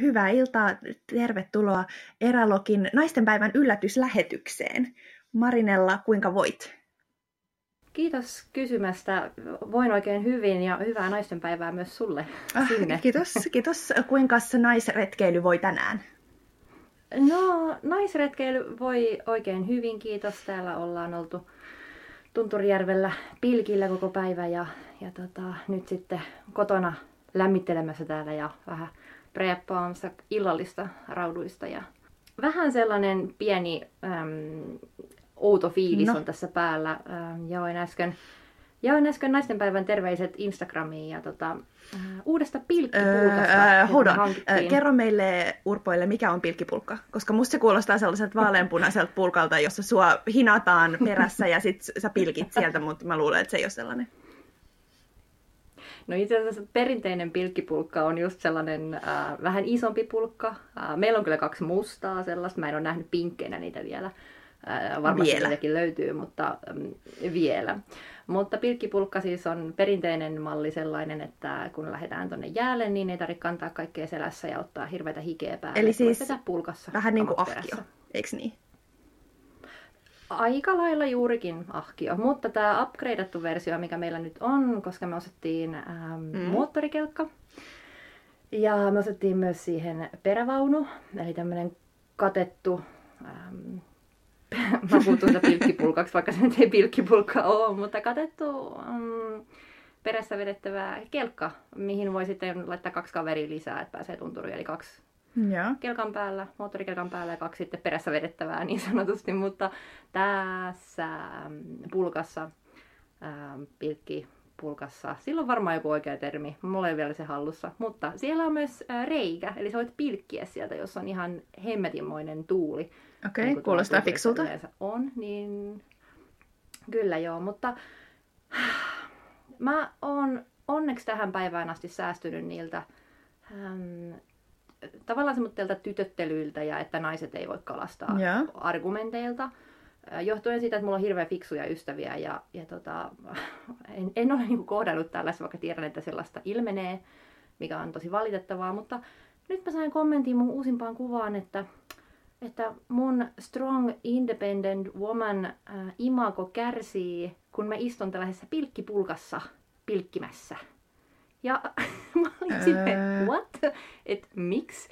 Hyvää iltaa, tervetuloa Eralokin naistenpäivän yllätyslähetykseen. Marinella, kuinka voit? Kiitos kysymästä. Voin oikein hyvin ja hyvää naistenpäivää myös sulle ah, sinne. Kiitos, kiitos. Kuinka naisretkeily voi tänään? No, naisretkeily voi oikein hyvin, kiitos. Täällä ollaan oltu Tunturijärvellä pilkillä koko päivä ja, ja tota, nyt sitten kotona lämmittelemässä täällä ja vähän preppaamassa illallista rauduista. Ja vähän sellainen pieni äm, outo fiilis no. on tässä päällä. Ähm, jaoin äsken Jaoin äsken naistenpäivän terveiset Instagramiin ja tota, äh, uudesta pilkkipulkasta. Öö, hold on. kerro meille urpoille, mikä on pilkkipulkka. Koska musta se kuulostaa sellaiselta vaaleanpunaiselta pulkalta, jossa sua hinataan perässä ja sit sä pilkit sieltä, mutta mä luulen, että se ei ole sellainen. No itse asiassa perinteinen pilkkipulkka on just sellainen äh, vähän isompi pulkka. Äh, meillä on kyllä kaksi mustaa sellaista. Mä en ole nähnyt pinkkeinä niitä vielä. Äh, varmasti vielä. niitäkin löytyy, mutta ähm, vielä. Mutta pilkkipulkka siis on perinteinen malli sellainen, että kun lähdetään tuonne jäälle, niin ei tarvitse kantaa kaikkea selässä ja ottaa hirveitä hikeä päälle. Eli siis pulkassa vähän niin kuin ahkio, eikö niin? Aika lailla juurikin ahkio, mutta tämä upgradeattu versio, mikä meillä nyt on, koska me osettiin ähm, mm. moottorikelkka, ja me osettiin myös siihen perävaunu, eli tämmöinen katettu ähm, mä puhutun pilkkipulkaksi, vaikka se nyt ei pilkkipulkka ole, mutta katettu um, perässä vedettävä kelkka, mihin voi sitten laittaa kaksi kaveria lisää, että pääsee tunturiin, eli kaksi ja. kelkan päällä, moottorikelkan päällä ja kaksi sitten perässä vedettävää niin sanotusti, mutta tässä pulkassa, ähm, pilkki pulkassa. Sillä on varmaan joku oikea termi, mulla ei vielä se hallussa. Mutta siellä on myös reikä, eli sä voit pilkkiä sieltä, jos on ihan hemmetinmoinen tuuli. Okei, okay, niin kuulostaa fiksulta. On, niin kyllä joo, mutta mä oon onneksi tähän päivään asti säästynyt niiltä ähm, tavallaan semmoitteilta tytöttelyiltä ja että naiset ei voi kalastaa yeah. argumenteilta. Johtuen siitä, että mulla on hirveän fiksuja ystäviä ja, ja tota, en, en ole niinku kohdannut tällaista, vaikka tiedän, että sellaista ilmenee, mikä on tosi valitettavaa, mutta nyt mä sain kommentin mun uusimpaan kuvaan, että että mun strong independent woman äh, imago kärsii, kun mä istun tällaisessa pilkkipulkassa pilkkimässä. Ja mä olin silleen, what? Että miksi?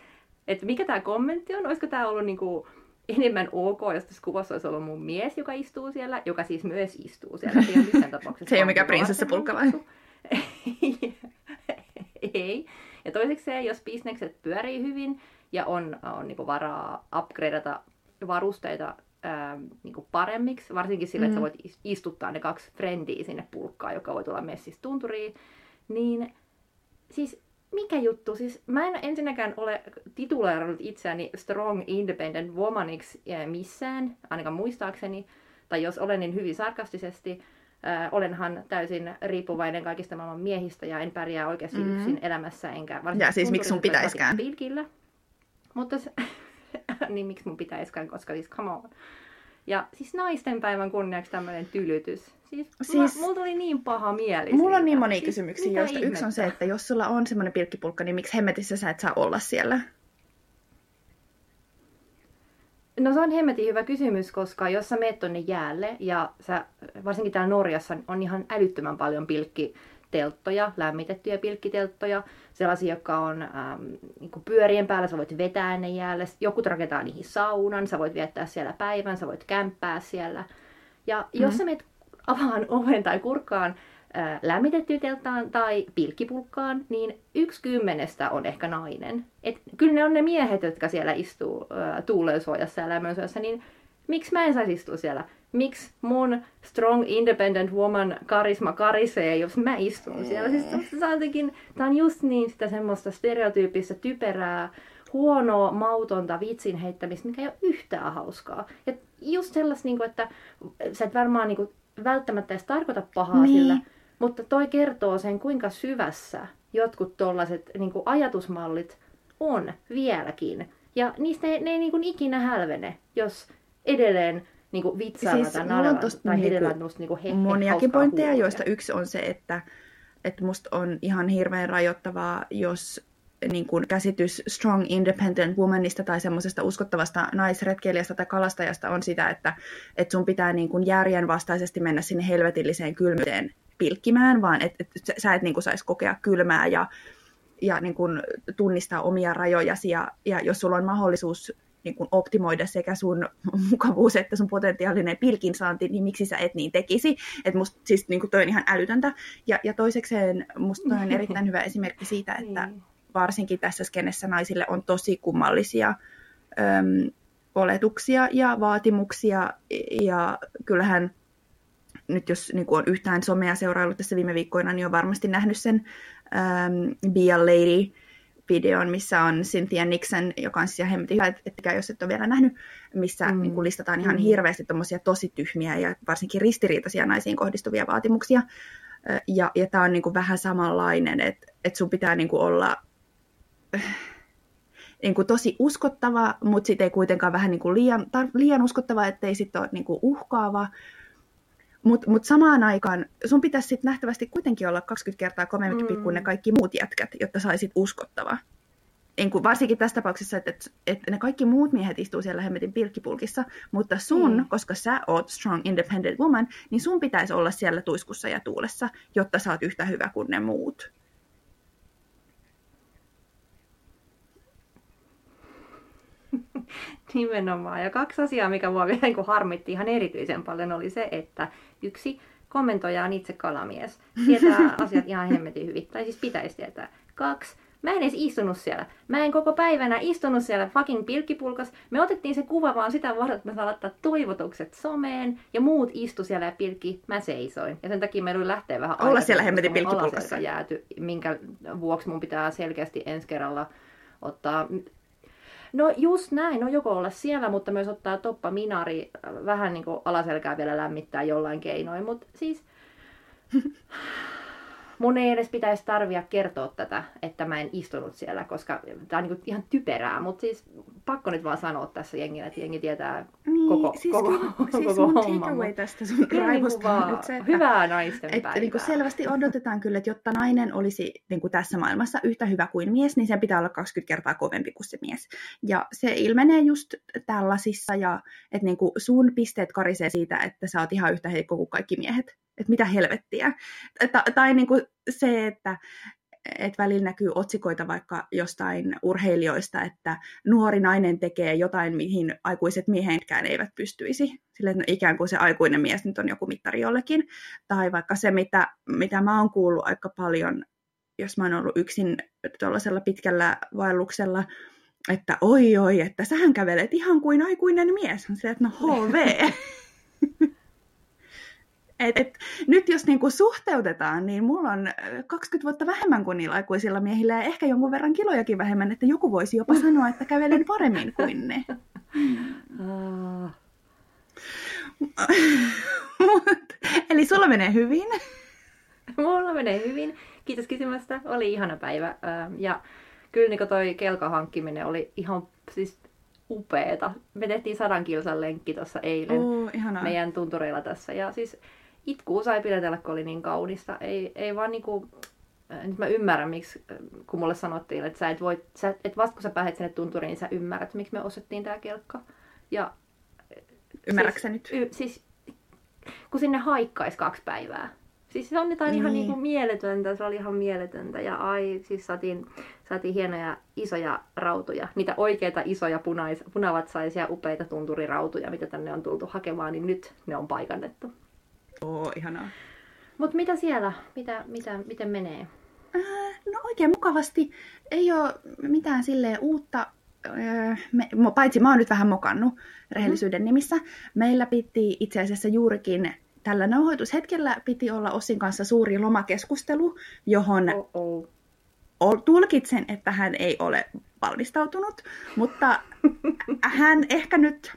Että mikä tämä kommentti on? Olisiko tämä ollut niinku enemmän ok, jos tässä kuvassa olisi ollut mun mies, joka istuu siellä, joka siis myös istuu siellä. Se ei ole missään tapauksessa. Se ei ole mikään prinsessapulkka vai? ei. Ja toiseksi se, jos bisnekset pyörii hyvin, ja on, on niin varaa upgradeata varusteita ää, niin paremmiksi, varsinkin sillä, mm. että sä mm. voit istuttaa ne kaksi frendiä sinne pulkkaan, joka voi tulla messissä tunturiin, niin siis mikä juttu? Siis mä en ensinnäkään ole tituleerannut itseäni strong independent womaniksi missään, ainakaan muistaakseni, tai jos olen niin hyvin sarkastisesti, äh, olenhan täysin riippuvainen kaikista maailman miehistä ja en pärjää oikeasti mm. yksin elämässä, enkä varsinkin Ja siis miksi sun pitäiskään? Pilkillä. Mutta se, niin miksi mun pitäisikään, koska siis come on. Ja siis naisten päivän kunniaksi tämmöinen tylytys. Siis, siis mulla, mulla tuli niin paha mieli. Mulla siitä. on niin monia siis, kysymyksiä, joista ihmettä? yksi on se, että jos sulla on semmoinen pilkkipulkka, niin miksi hemmetissä sä et saa olla siellä? No se on hemmetin hyvä kysymys, koska jos sä meet tonne jäälle ja sä, varsinkin täällä Norjassa on ihan älyttömän paljon pilkki telttoja, lämmitettyjä pilkkitelttoja, sellaisia, jotka on ähm, niin pyörien päällä, sä voit vetää ne jäälle, joku rakentaa niihin saunan, sä voit viettää siellä päivän, sä voit kämppää siellä. Ja mm-hmm. jos sä menet avaan oven tai kurkkaan äh, lämmitettyyn telttaan tai pilkkipulkkaan, niin yksi kymmenestä on ehkä nainen. Et kyllä ne on ne miehet, jotka siellä istuu äh, tuulensuojassa ja lämmönsuojassa, niin miksi mä en saisi istua siellä? Miksi mun strong independent woman karisma karisee, jos mä istun siellä. Siis tää on, tää on just niin sitä semmoista stereotyyppistä typerää, huonoa, mautonta vitsin heittämistä, mikä ei ole yhtään hauskaa. Ja just sellaista, niin kuin, että sä et varmaan niin kuin, välttämättä edes tarkoita pahaa niin. sillä, mutta toi kertoo sen, kuinka syvässä jotkut tollaset niin kuin ajatusmallit on vieläkin. Ja niistä ei, ne ei niin kuin ikinä hälvene, jos edelleen niinku vitsailla siis, tai naljalla tai heitellä niinku, niinku he, moniakin pointteja, huulia. joista yksi on se, että, että musta on ihan hirveän rajoittavaa, jos niin kuin käsitys strong independent womanista tai semmoisesta uskottavasta naisretkeilijästä tai kalastajasta on sitä, että, että sun pitää niin kuin järjen vastaisesti mennä sinne helvetilliseen kylmyyteen pilkkimään, vaan että et, sä et niin kuin saisi kokea kylmää ja, ja niin kuin tunnistaa omia rajojasi ja, ja jos sulla on mahdollisuus niin kuin optimoida sekä sun mukavuus että sun potentiaalinen pilkinsaanti, niin miksi sä et niin tekisi. Että musta siis niin kuin toi on ihan älytöntä. Ja, ja toisekseen musta toi on erittäin hyvä esimerkki siitä, että niin. varsinkin tässä skenessä naisille on tosi kummallisia öm, oletuksia ja vaatimuksia. Ja kyllähän nyt jos niin kuin on yhtään somea seuraillut tässä viime viikkoina, niin on varmasti nähnyt sen um, Be a Lady videon, missä on Cynthia Nixon, joka on siis hemmetin hyvä, että jos et ole vielä nähnyt, missä mm. niin listataan ihan mm. hirveästi tosi tyhmiä ja varsinkin ristiriitaisia naisiin kohdistuvia vaatimuksia. Ja, ja tämä on niin kuin vähän samanlainen, että, että sun pitää niin kuin olla niin kuin tosi uskottava, mutta sitten ei kuitenkaan vähän niin kuin liian, tar- liian uskottava, ettei sitten ole niin kuin uhkaava. Mutta mut samaan aikaan sun pitäisi sitten nähtävästi kuitenkin olla 20 kertaa kovempi mm. kuin ne kaikki muut jätkät, jotta saisit uskottava. Niin kuin varsinkin tässä tapauksessa, että, että, että ne kaikki muut miehet istuu siellä hemmetin pilkkipulkissa, mutta sun, mm. koska sä oot strong independent woman, niin sun pitäisi olla siellä tuiskussa ja tuulessa, jotta sä oot yhtä hyvä kuin ne muut. Nimenomaan. Ja kaksi asiaa, mikä mua vielä niin harmitti ihan erityisen paljon, oli se, että yksi, kommentoija on itse kalamies. Tietää asiat ihan hemmetin hyvin. Tai siis pitäisi tietää. Kaksi, Mä en edes istunut siellä. Mä en koko päivänä istunut siellä fucking pilkkipulkas. Me otettiin se kuva vaan sitä varten, että me saa laittaa toivotukset someen. Ja muut istu siellä ja pilkki. Mä seisoin. Ja sen takia meillä lähtee vähän Olla siellä hemmetin pilkkipulkassa. jääty, minkä vuoksi mun pitää selkeästi ensi kerralla ottaa No just näin, no joko olla siellä, mutta myös ottaa toppa minari, vähän niin kuin alaselkää vielä lämmittää jollain keinoin, mutta siis mun ei edes pitäisi tarvia kertoa tätä, että mä en istunut siellä, koska tämä on niin ihan typerää, mutta siis pakko nyt vaan sanoa tässä jengille, että jengi tietää niin, koko, siis koko, kyllä, koko, siis koko mun homma. tästä sun raivosta on nyt se, että, hyvää naisten että, päivää. Niin kuin selvästi odotetaan kyllä, että jotta nainen olisi niin kuin tässä maailmassa yhtä hyvä kuin mies, niin sen pitää olla 20 kertaa kovempi kuin se mies. Ja se ilmenee just tällaisissa, ja että niin kuin sun pisteet karisee siitä, että sä oot ihan yhtä heikko kuin kaikki miehet että mitä helvettiä. Ta- tai niin kuin se, että et välillä näkyy otsikoita vaikka jostain urheilijoista, että nuori nainen tekee jotain, mihin aikuiset miehetkään eivät pystyisi. Sille, että no ikään kuin se aikuinen mies nyt on joku mittari jollekin. Tai vaikka se, mitä, mitä mä oon kuullut aika paljon, jos mä oon ollut yksin tuollaisella pitkällä vaelluksella, että oi oi, että sähän kävelet ihan kuin aikuinen mies. Sille, että no HV. Et, et, nyt jos niinku suhteutetaan, niin mulla on 20 vuotta vähemmän kuin niillä aikuisilla miehillä ja ehkä jonkun verran kilojakin vähemmän, että joku voisi jopa sanoa, että kävelen paremmin kuin ne. Eli sulla menee hyvin? Mulla menee hyvin. Kiitos kysymästä. Oli ihana päivä. Ja kyllä niin toi kelkahankkiminen oli ihan siis upeeta. Me tehtiin sadan kilsan lenkki tuossa eilen uh, meidän tuntureilla tässä. Ja siis itkuu sai pidetellä, kun oli niin kaunista. Ei, ei vaan niinku, äh, nyt mä ymmärrän, miksi, äh, kun mulle sanottiin, että sä et voi, sä, et vasta kun sä pääset sinne tunturiin, niin sä ymmärrät, miksi me osettiin tää kelkka. Ja, Ymmärrätkö siis, nyt? Y, siis, kun sinne haikkais kaksi päivää. Siis se on jotain niin. ihan niinku mieletöntä, se oli ihan mieletöntä. Ja ai, siis saatiin, saatiin hienoja isoja rautuja, niitä oikeita isoja punais, punavatsaisia upeita tunturirautuja, mitä tänne on tultu hakemaan, niin nyt ne on paikannettu. Oo, ihanaa. Mutta mitä siellä? Mitä, mitä, miten menee? Äh, no oikein mukavasti. Ei ole mitään silleen uutta. Äh, me, paitsi mä oon nyt vähän mokannut rehellisyyden mm-hmm. nimissä. Meillä piti itse asiassa juurikin tällä nauhoitushetkellä piti olla Osin kanssa suuri lomakeskustelu, johon Oh-oh. tulkitsen, että hän ei ole valmistautunut, mutta hän ehkä nyt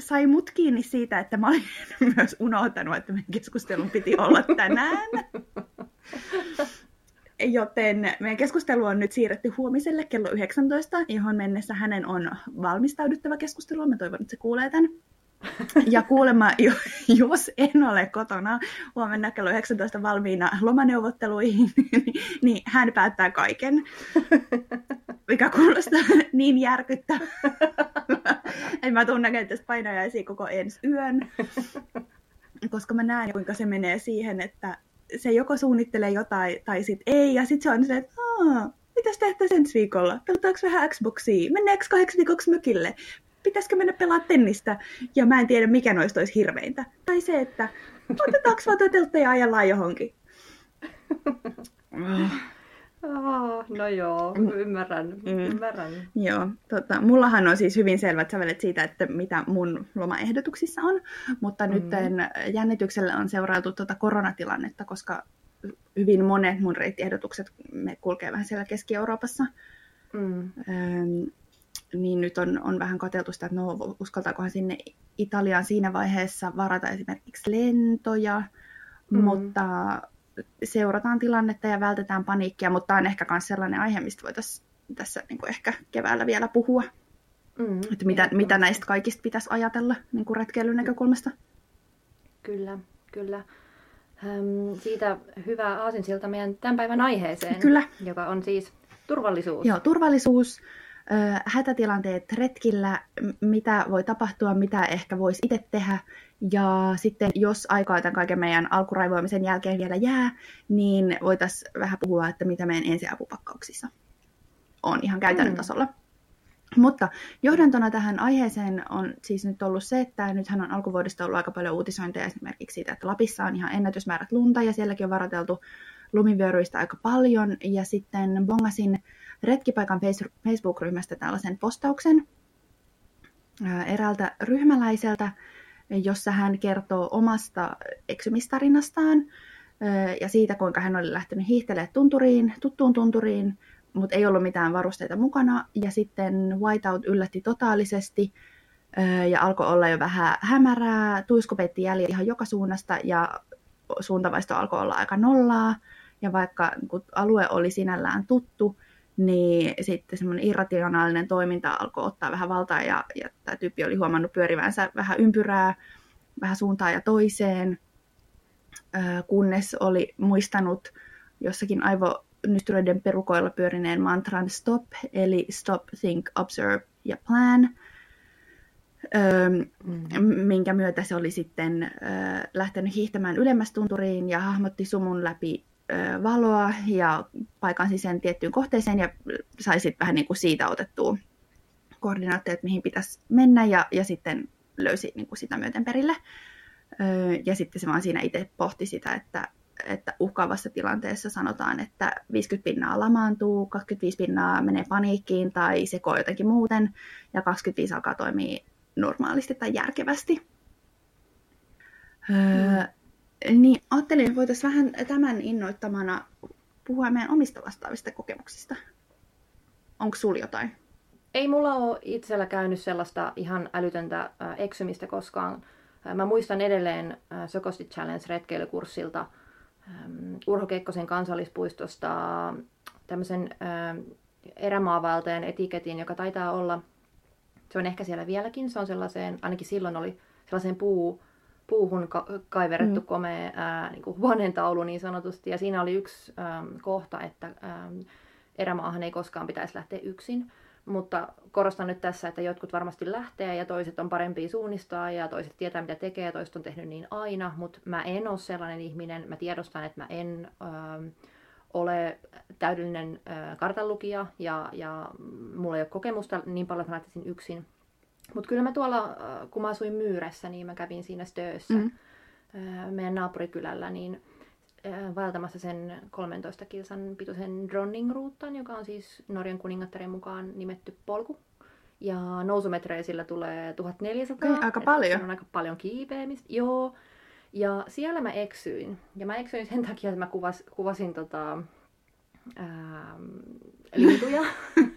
sai mut kiinni siitä, että mä olin myös unohtanut, että meidän keskustelun piti olla tänään. Joten meidän keskustelu on nyt siirretty huomiselle kello 19, johon mennessä hänen on valmistauduttava keskustelua. Mä toivon, että se kuulee tämän. Ja kuulemma, jos en ole kotona huomenna kello 19 valmiina lomaneuvotteluihin, niin hän päättää kaiken. Mikä kuulostaa niin järkyttävää. mä tunnen näkemään painajaisia koko ensi yön. Koska mä näen, kuinka se menee siihen, että se joko suunnittelee jotain tai sitten ei. Ja sitten se on se, että mitäs tehtäisiin ensi viikolla? Pelataanko vähän Xboxia? Mennäänkö kahdeksi viikoksi mökille? Pitäisikö mennä pelaa tennistä? Ja mä en tiedä, mikä noista olisi hirveintä. Tai se, että otetaanko vaan ja ajellaan johonkin. Oh, no joo, mm. ymmärrän, mm. ymmärrän. Joo, tota, mullahan on siis hyvin selvät sävelet siitä, että mitä mun lomaehdotuksissa on, mutta mm. nyt jännityksellä on seurailtu tuota koronatilannetta, koska hyvin monet mun reittiehdotukset me kulkee vähän siellä Keski-Euroopassa. Mm. Öm, niin nyt on, on vähän katseltu sitä, että no uskaltaakohan sinne Italiaan siinä vaiheessa varata esimerkiksi lentoja, mm. mutta seurataan tilannetta ja vältetään paniikkia, mutta tämä on ehkä myös sellainen aihe, mistä voitaisiin tässä niin kuin ehkä keväällä vielä puhua. Mm, että mitä, mitä näistä kaikista pitäisi ajatella niin kuin retkeilyn näkökulmasta. Kyllä, kyllä. Ähm, siitä hyvä aasinsilta meidän tämän päivän aiheeseen, Kyllä. joka on siis turvallisuus. Joo, turvallisuus, hätätilanteet retkillä, mitä voi tapahtua, mitä ehkä voisi itse tehdä. Ja sitten jos aikaa tämän kaiken meidän alkuraivoimisen jälkeen vielä jää, niin voitaisiin vähän puhua, että mitä meidän ensiapupakkauksissa on ihan käytännön mm. tasolla. Mutta johdantona tähän aiheeseen on siis nyt ollut se, että nythän on alkuvuodesta ollut aika paljon uutisointeja esimerkiksi siitä, että Lapissa on ihan ennätysmäärät lunta ja sielläkin on varoiteltu lumivyöryistä aika paljon. Ja sitten bongasin retkipaikan Facebook-ryhmästä tällaisen postauksen eräältä ryhmäläiseltä, jossa hän kertoo omasta eksymistarinastaan ja siitä, kuinka hän oli lähtenyt hiihtelemään tunturiin, tuttuun tunturiin, mutta ei ollut mitään varusteita mukana. Ja sitten Whiteout yllätti totaalisesti ja alkoi olla jo vähän hämärää. Tuisku peitti jäljet ihan joka suunnasta ja suuntavaisto alkoi olla aika nollaa. Ja vaikka alue oli sinällään tuttu, niin sitten semmoinen irrationaalinen toiminta alkoi ottaa vähän valtaa ja, ja tämä tyyppi oli huomannut pyörivänsä vähän ympyrää, vähän suuntaan ja toiseen, kunnes oli muistanut jossakin aivo nystyröiden perukoilla pyörineen mantran stop, eli stop, think, observe ja plan, mm. minkä myötä se oli sitten lähtenyt hiihtämään ylemmäs tunturiin ja hahmotti sumun läpi valoa ja paikan sisään tiettyyn kohteeseen ja sai sitten vähän niin kuin siitä otettua koordinaatteja, mihin pitäisi mennä ja, ja sitten löysi niin kuin sitä myöten perille. Öö, ja sitten se vaan siinä itse pohti sitä, että että uhkaavassa tilanteessa sanotaan, että 50 pinnaa lamaantuu, 25 pinnaa menee paniikkiin tai sekoo jotenkin muuten, ja 25 alkaa toimia normaalisti tai järkevästi. Mm. Öö, niin ajattelin, että voitaisiin vähän tämän innoittamana puhua meidän omista vastaavista kokemuksista. Onko sulla jotain? Ei mulla ole itsellä käynyt sellaista ihan älytöntä eksymistä koskaan. Mä muistan edelleen Sokosti Challenge-retkeilykurssilta – Ähm, Urho Kekkosen kansallispuistosta tämmöisen erämaavaltajan etiketin, joka taitaa olla, se on ehkä siellä vieläkin, se on sellaiseen, ainakin silloin oli sellaiseen puu, puuhun ka- kaiverettu mm. komea ää, niin kuin huoneentaulu niin sanotusti, ja siinä oli yksi äm, kohta, että äm, erämaahan ei koskaan pitäisi lähteä yksin. Mutta korostan nyt tässä, että jotkut varmasti lähtee ja toiset on parempia suunnistaa ja toiset tietää mitä tekee ja toiset on tehnyt niin aina, mutta mä en ole sellainen ihminen, mä tiedostan, että mä en ö, ole täydellinen kartanlukija ja, ja mulla ei ole kokemusta niin paljon, että mä lähtisin yksin. Mutta kyllä mä tuolla, kun mä asuin Myyrässä, niin mä kävin siinä Stöössä, mm-hmm. meidän naapurikylällä, niin Äh, vaeltamassa sen 13 kilsan pituisen Dronning-ruutan, joka on siis Norjan kuningattaren mukaan nimetty polku. Ja nousumetrejä sillä tulee 1400. Okay, aika paljon. On aika paljon kiipeämistä. Joo. Ja siellä mä eksyin. Ja mä eksyin sen takia, että mä kuvas, kuvasin tota, ää, lintuja,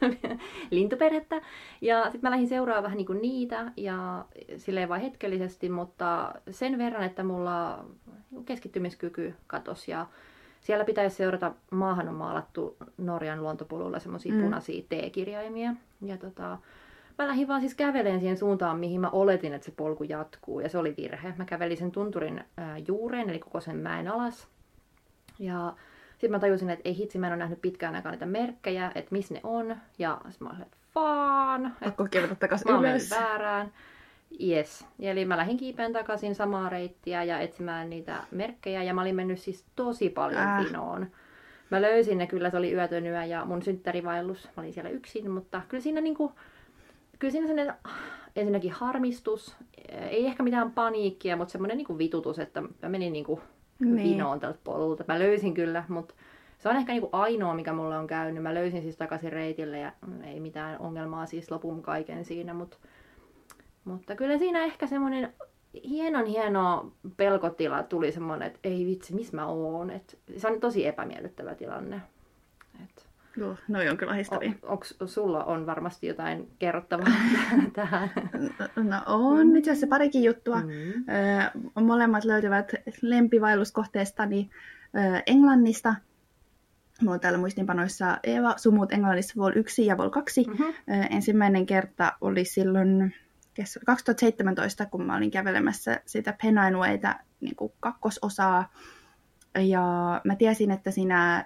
lintuperhettä. Ja sitten mä lähdin seuraamaan vähän niinku niitä ja silleen vain hetkellisesti, mutta sen verran, että mulla keskittymiskyky katosi ja siellä pitäisi seurata, maahan on maalattu Norjan luontopolulla semmoisia mm. punaisia T-kirjaimia. Ja tota, mä lähdin vaan siis käveleen siihen suuntaan, mihin mä oletin, että se polku jatkuu. Ja se oli virhe. Mä kävelin sen tunturin ää, juureen, eli koko sen mäen alas. Ja sitten mä tajusin, että ei hitsi, mä en ole nähnyt pitkään aikaa niitä merkkejä, että missä ne on. Ja sitten mä olin, että vaan. Pakko kiivetä takaisin mä ylös. väärään. Yes. Eli mä lähdin kiipeen takaisin samaa reittiä ja etsimään niitä merkkejä. Ja mä olin mennyt siis tosi paljon Äh. pinoon. Mä löysin ne, kyllä se oli yötön yö ja mun synttärivaellus. Mä olin siellä yksin, mutta kyllä siinä niinku, kyllä siinä sellainen ah, ensinnäkin harmistus, ei ehkä mitään paniikkia, mutta semmoinen niinku vitutus, että mä menin niinku Niin. pinoon tältä polulta. Mä löysin kyllä, mutta se on ehkä niinku ainoa, mikä mulle on käynyt. Mä löysin siis takaisin reitille ja mm, ei mitään ongelmaa siis lopun kaiken siinä, mutta, mutta kyllä siinä ehkä semmoinen hienon hieno pelkotila tuli semmoinen, että ei vitsi, missä mä oon. Et se on tosi epämiellyttävä tilanne. Joo, noi on kyllä ahistavia. o, onks, sulla on varmasti jotain kerrottavaa tähän? No on itse asiassa parikin juttua. Mm. Ö, molemmat löytyvät lempivailuskohteestani ö, Englannista. Mulla on täällä muistinpanoissa Eeva Sumut Englannissa Vol 1 ja Vol 2. Mm-hmm. Ö, ensimmäinen kerta oli silloin kes- 2017, kun mä olin kävelemässä sitä Pennine niin kakkososaa. Ja mä tiesin, että siinä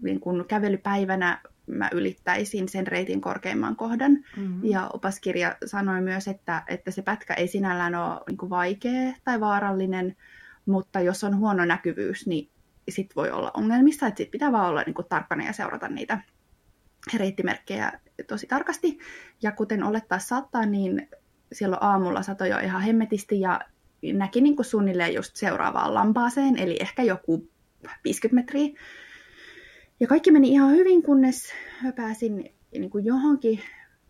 niin kuin kävelypäivänä mä ylittäisin sen reitin korkeimman kohdan. Mm-hmm. Ja opaskirja sanoi myös, että, että se pätkä ei sinällään ole niin kuin vaikea tai vaarallinen, mutta jos on huono näkyvyys, niin sit voi olla ongelmissa, että sit pitää vaan olla niin kuin tarkkana ja seurata niitä reittimerkkejä tosi tarkasti. Ja kuten olettaa saattaa, niin silloin aamulla satoi jo ihan hemmetisti ja näki niin kuin suunnilleen just seuraavaan lampaaseen, eli ehkä joku 50 metriä. Ja kaikki meni ihan hyvin, kunnes pääsin niin kuin johonkin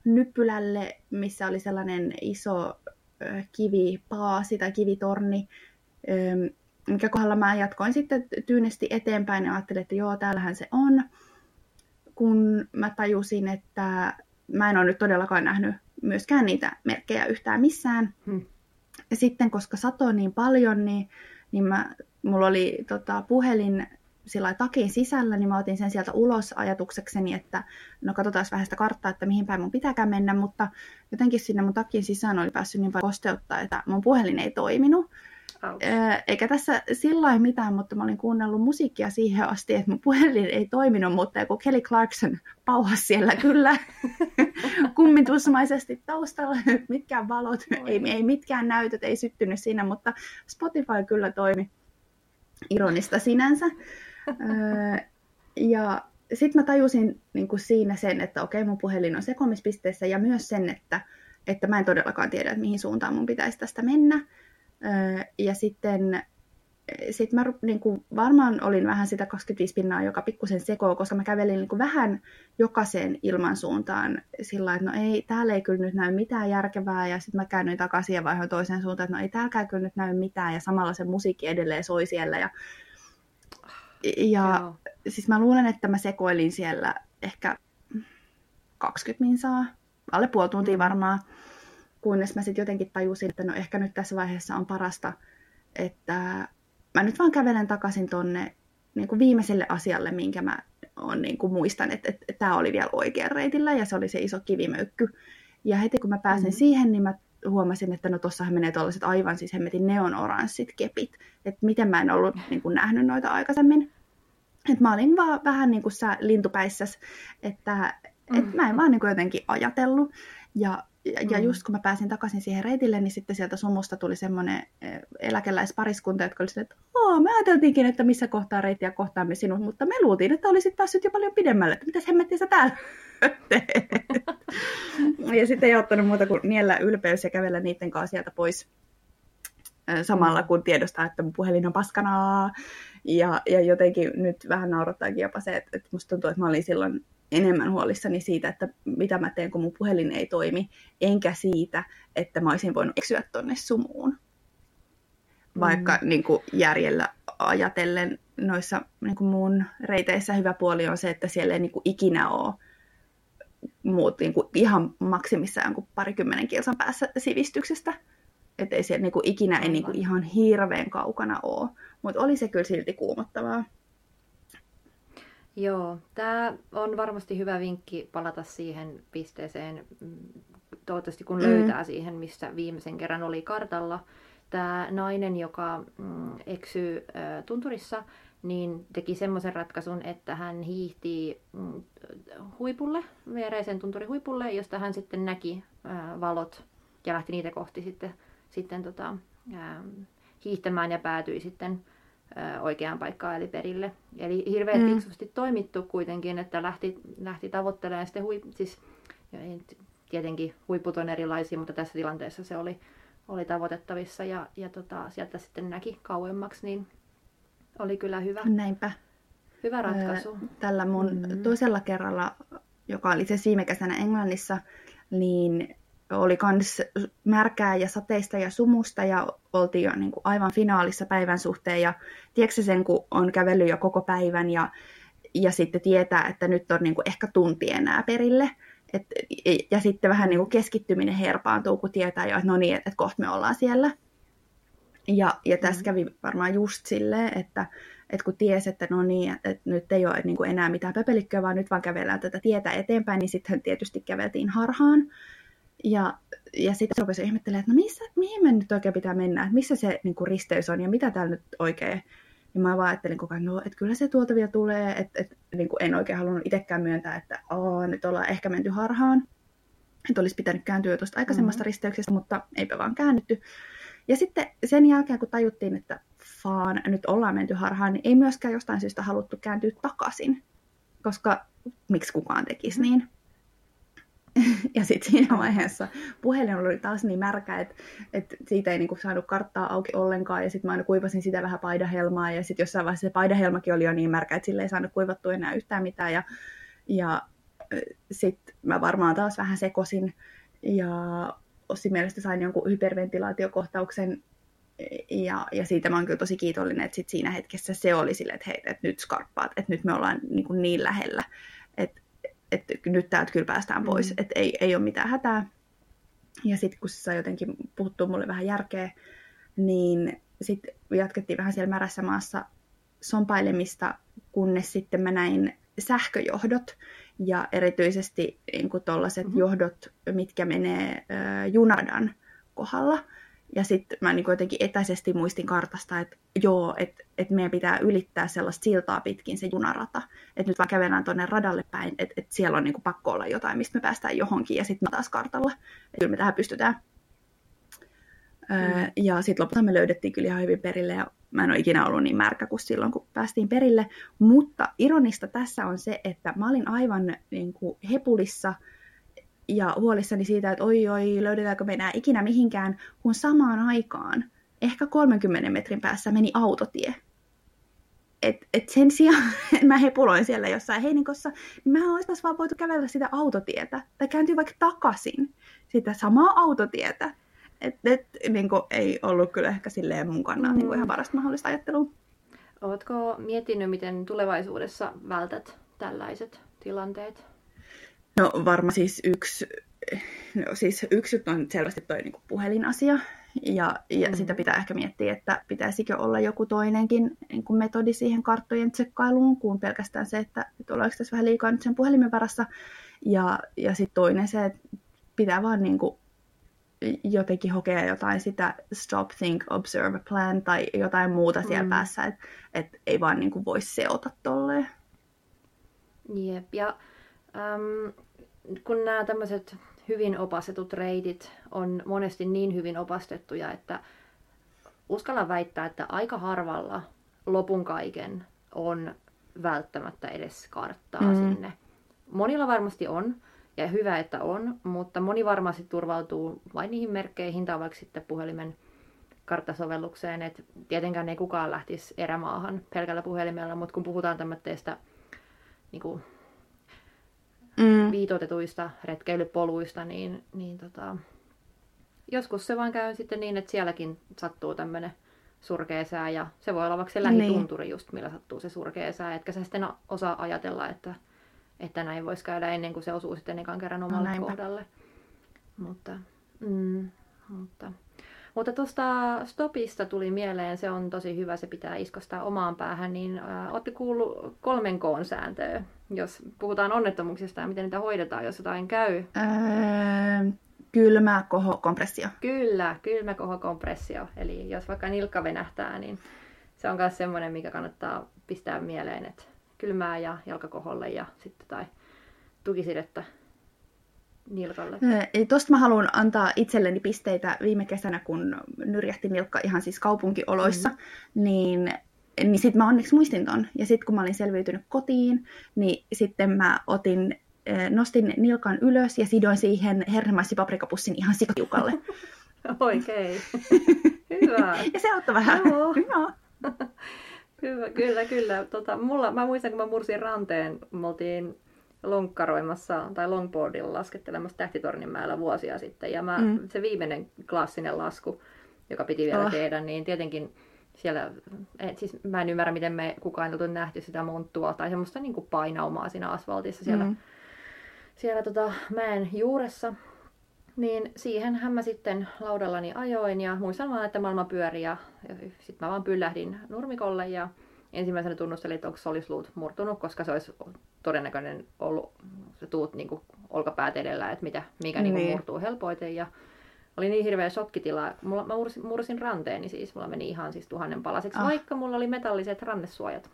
nyppylälle, missä oli sellainen iso kivipaasi tai kivitorni, mikä kohdalla mä jatkoin sitten tyynesti eteenpäin ja ajattelin, että joo, täällähän se on. Kun mä tajusin, että mä en ole nyt todellakaan nähnyt myöskään niitä merkkejä yhtään missään. Hmm. Ja sitten, koska satoi niin paljon, niin, niin mä, mulla oli tota, puhelin sillä takin sisällä, niin mä otin sen sieltä ulos ajatuksekseni, että no katsotaan vähän sitä karttaa, että mihin päin mun pitääkään mennä, mutta jotenkin sinne mun takin sisään oli päässyt niin paljon kosteutta, että mun puhelin ei toiminut. Ö, Eikä tässä sillä mitään, mutta mä olin kuunnellut musiikkia siihen asti, että mun puhelin ei toiminut, mutta joku Kelly Clarkson pauhasi siellä kyllä kummitusmaisesti taustalla, mitkään valot, ei, ei mitkään näytöt, ei syttynyt siinä, mutta Spotify kyllä toimi ironista sinänsä. Ja sitten mä tajusin niin kuin siinä sen, että okei, mun puhelin on sekoamispisteessä ja myös sen, että, että mä en todellakaan tiedä, että mihin suuntaan mun pitäisi tästä mennä. Ja sitten sit mä niin kuin, varmaan olin vähän sitä 25 pinnaa, joka pikkusen sekoo, koska mä kävelin niin kuin vähän jokaiseen ilmansuuntaan sillä että no ei, täällä ei kyllä nyt näy mitään järkevää, ja sitten mä käännyin takaisin ja vaihoin toiseen suuntaan, että no ei täälläkään kyllä nyt näy mitään, ja samalla se musiikki edelleen soi siellä, ja, ja Joo. siis mä luulen, että mä sekoilin siellä ehkä 20 minsaa, alle puoli tuntia varmaan, kunnes mä sitten jotenkin tajusin, että no ehkä nyt tässä vaiheessa on parasta, että mä nyt vaan kävelen takaisin tonne niin kuin viimeiselle asialle, minkä mä on, niin kuin muistan, että, että, että tämä oli vielä oikean reitillä ja se oli se iso kivimöykky. Ja heti kun mä pääsin Mhm. mm-hmm. siihen, niin mä huomasin, että no tossahan menee tuollaiset aivan siis hemmetin neonoranssit kepit. Että miten mä en ollut niin kuin nähnyt noita aikaisemmin. Et mä olin vaan vähän niin kuin sä lintupäissäs, että et Mm. mä en vaan niin kuin jotenkin ajatellut. Ja, ja, Mm. just kun mä pääsin takaisin siihen reitille, niin sitten sieltä sumusta tuli semmoinen eh, eläkeläispariskunta, jotka oli silleen, että Oo, me ajateltiinkin, että missä kohtaa reittiä kohtaamme sinut, mutta me luultiin, että olisit päässyt jo paljon pidemmälle, että mitäs hemmettiä sä täällä ja sitten ei ottanut muuta kuin niellä ylpeys ja kävellä niiden kanssa sieltä pois ö, samalla kun tiedostaa, että mun puhelin on paskanaa. Ja, ja jotenkin nyt vähän naurattaakin jopa se, että, että musta tuntuu, että mä olin silloin enemmän huolissani siitä, että mitä mä teen, kun mun puhelin ei toimi, enkä siitä, että mä olisin voinut eksyä tonne sumuun. Vaikka mm. niin kuin järjellä ajatellen noissa niin kuin mun reiteissä hyvä puoli on se, että siellä ei niin kuin ikinä ole muut niin kuin ihan maksimissaan kuin parikymmenen kilsan päässä sivistyksestä. Että ei siellä niin kuin ikinä ei niin kuin ihan hirveän kaukana ole. Mutta oli se kyllä silti kuumottavaa. Joo, tämä on varmasti hyvä vinkki palata siihen pisteeseen, mm, toivottavasti kun löytää mm. siihen, missä viimeisen kerran oli kartalla. Tämä nainen, joka mm, eksyy tunturissa, niin teki semmoisen ratkaisun, että hän hiihti mm, huipulle, viereisen tunturihuipulle, josta hän sitten näki valot ja lähti niitä kohti sitten, sitten tota, ää, hiihtämään ja päätyi sitten oikeaan paikkaan eli perille. Eli hirveän mm. fiksusti toimittu kuitenkin, että lähti, lähti tavoittelemaan sitten hui, siis, tietenkin huiput on erilaisia, mutta tässä tilanteessa se oli, oli tavoitettavissa ja, ja tota, sieltä sitten näki kauemmaksi, niin oli kyllä hyvä. Näinpä. Hyvä ratkaisu. Tällä mun mm-hmm. toisella kerralla, joka oli se viime kesänä Englannissa, niin oli myös märkää ja sateista ja sumusta ja oltiin jo niin kuin aivan finaalissa päivän suhteen. Ja tiedätkö sen, kun on kävellyt jo koko päivän ja, ja sitten tietää, että nyt on niin kuin ehkä tunti enää perille. Et, ja sitten vähän niin kuin keskittyminen herpaantuu, kun tietää jo, että no niin, että, että kohta me ollaan siellä. Ja, ja tässä mm. kävi varmaan just silleen, että, että kun tiesi, että no niin, että nyt ei ole niin kuin enää mitään pöpelikköä, vaan nyt vaan kävellään tätä tietä eteenpäin, niin sitten tietysti käveltiin harhaan. Ja, ja sitten rupesi ihmettelemään, että no missä, mihin me nyt oikein pitää mennä, että missä se niin kuin risteys on ja mitä täällä nyt oikein. Ja mä vaan ajattelin koko ajan, no, että kyllä se tuolta vielä tulee, että, että niin kuin en oikein halunnut itsekään myöntää, että Oo, nyt ollaan ehkä menty harhaan. Että olisi pitänyt kääntyä tuosta aikaisemmasta mm-hmm. risteyksestä, mutta eipä vaan käännytty. Ja sitten sen jälkeen, kun tajuttiin, että vaan nyt ollaan menty harhaan, niin ei myöskään jostain syystä haluttu kääntyä takaisin, koska miksi kukaan tekisi mm. niin. ja sitten siinä vaiheessa puhelin oli taas niin märkä, että, että siitä ei niinku saanut karttaa auki ollenkaan. Ja sitten mä aina kuivasin sitä vähän paidahelmaa. Ja sitten jossain vaiheessa se paidahelmakin oli jo niin märkä, että sille ei saanut kuivattua enää yhtään mitään. Ja, ja sitten mä varmaan taas vähän sekosin. Ja Ossi mielestä sain jonkun hyperventilaatiokohtauksen ja, ja siitä mä oon kyllä tosi kiitollinen, että sit siinä hetkessä se oli silleen, että hei, että nyt skarppaat, että nyt me ollaan niin, niin lähellä, että, että nyt täältä kyllä päästään pois, mm. että ei, ei ole mitään hätää. Ja sitten kun se sai jotenkin puhuttua mulle vähän järkeä, niin sitten jatkettiin vähän siellä märässä maassa sompailemista, kunnes sitten mä näin sähköjohdot, ja erityisesti niin tuollaiset mm-hmm. johdot, mitkä menee äh, junadan kohdalla. Ja sitten mä niin jotenkin etäisesti muistin kartasta, että joo, että et meidän pitää ylittää sellaista siltaa pitkin se junarata. Että nyt vaan kävellään tuonne radalle päin, että et siellä on niin pakko olla jotain, mistä me päästään johonkin ja sitten taas kartalla. Että kyllä me tähän pystytään. Mm. ja sitten lopulta me löydettiin kyllä ihan hyvin perille ja mä en ole ikinä ollut niin märkä kuin silloin, kun päästiin perille. Mutta ironista tässä on se, että mä olin aivan niin kuin, hepulissa ja huolissani siitä, että oi oi, löydetäänkö me enää ikinä mihinkään, kun samaan aikaan, ehkä 30 metrin päässä meni autotie. Et, et sen sijaan, että mä hepuloin siellä jossain heinikossa, niin mä olisi vaan voitu kävellä sitä autotietä, tai kääntyä vaikka takaisin sitä samaa autotietä. Et, et, niin kuin, ei ollut kyllä ehkä silleen mun kannalta mm. niin kuin ihan parasta mahdollista ajattelua. Oletko miettinyt, miten tulevaisuudessa vältät tällaiset tilanteet? No varmaan siis yksi, no siis yksi on selvästi toi niin kuin puhelinasia. Ja, ja mm. sitä pitää ehkä miettiä, että pitäisikö olla joku toinenkin niin kuin metodi siihen karttojen tsekkailuun, kuin pelkästään se, että, että ollaanko tässä vähän liikaa nyt sen puhelimen varassa. Ja, ja sitten toinen se, että pitää vaan niin kuin jotenkin hokea jotain sitä stop, think, observe, plan tai jotain muuta siellä mm. päässä, että et ei vaan niin kuin voi seota tolleen. Jep, ja äm, kun nämä tämmöiset hyvin opastetut reitit on monesti niin hyvin opastettuja, että uskallan väittää, että aika harvalla lopun kaiken on välttämättä edes karttaa mm. sinne. Monilla varmasti on, ja hyvä, että on, mutta moni varmasti turvautuu vain niihin merkkeihin tai vaikka sitten puhelimen karttasovellukseen, että tietenkään ei kukaan lähtisi erämaahan pelkällä puhelimella, mutta kun puhutaan tämmöistä niin kuin, mm. viitotetuista retkeilypoluista, niin, niin tota, joskus se vaan käy sitten niin, että sielläkin sattuu tämmöinen surkea sää ja se voi olla vaikka se lähitunturi niin. just, millä sattuu se surkea sää, etkä sä sitten osaa ajatella, että että näin voisi käydä ennen kuin se osuu sitten ekan kerran no omalle no, kohdalle. Mutta, mm, mutta, mutta tuosta stopista tuli mieleen, se on tosi hyvä, se pitää iskostaa omaan päähän, niin äh, olette kuullut kolmen koon sääntöä, jos puhutaan onnettomuuksista ja miten niitä hoidetaan, jos jotain käy? Ää, Kylmä kohokompressio. Kyllä, kylmä kohokompressio. Eli jos vaikka nilkka venähtää, niin se on myös semmoinen, mikä kannattaa pistää mieleen, että kylmää ja jalkakoholle ja sitten tai tukisidettä nilkalle. Tuosta mä haluan antaa itselleni pisteitä viime kesänä, kun nyrjähti nilkka ihan siis kaupunkioloissa, mm. niin niin sitten mä onneksi muistin ton. Ja sitten kun mä olin selviytynyt kotiin, niin sitten mä otin, nostin nilkan ylös ja sidoin siihen hernemaisipaprikapussin ihan sikatiukalle. Oikein. Hyvä. ja se auttoi vähän. Joo. Hyvä, kyllä, kyllä. Tota, mulla, mä muistan, kun mä mursin ranteen, me oltiin lonkkaroimassa tai longboardilla laskettelemassa Tähtitorninmäellä vuosia sitten. Ja mä, mm. se viimeinen klassinen lasku, joka piti vielä oh. tehdä, niin tietenkin siellä, et siis mä en ymmärrä, miten me kukaan ei nähty sitä monttua tai semmoista niin kuin painaumaa siinä asfaltissa siellä, mm. siellä tota, mäen juuressa. Niin siihen mä sitten laudallani ajoin ja muistan vaan, että maailma pyöri ja, ja sitten mä vaan pyllähdin nurmikolle ja ensimmäisenä tunnustelin, että onko solisluut murtunut, koska se olisi todennäköinen ollut, se tuut niin kuin olkapäät edellä, että mitä, mikä niin. Niin kuin murtuu helpoiten ja oli niin hirveä shokkitila. Mulla, mä mursin, mursin ranteeni siis, mulla meni ihan siis tuhannen palaseksi, oh. vaikka mulla oli metalliset rannesuojat.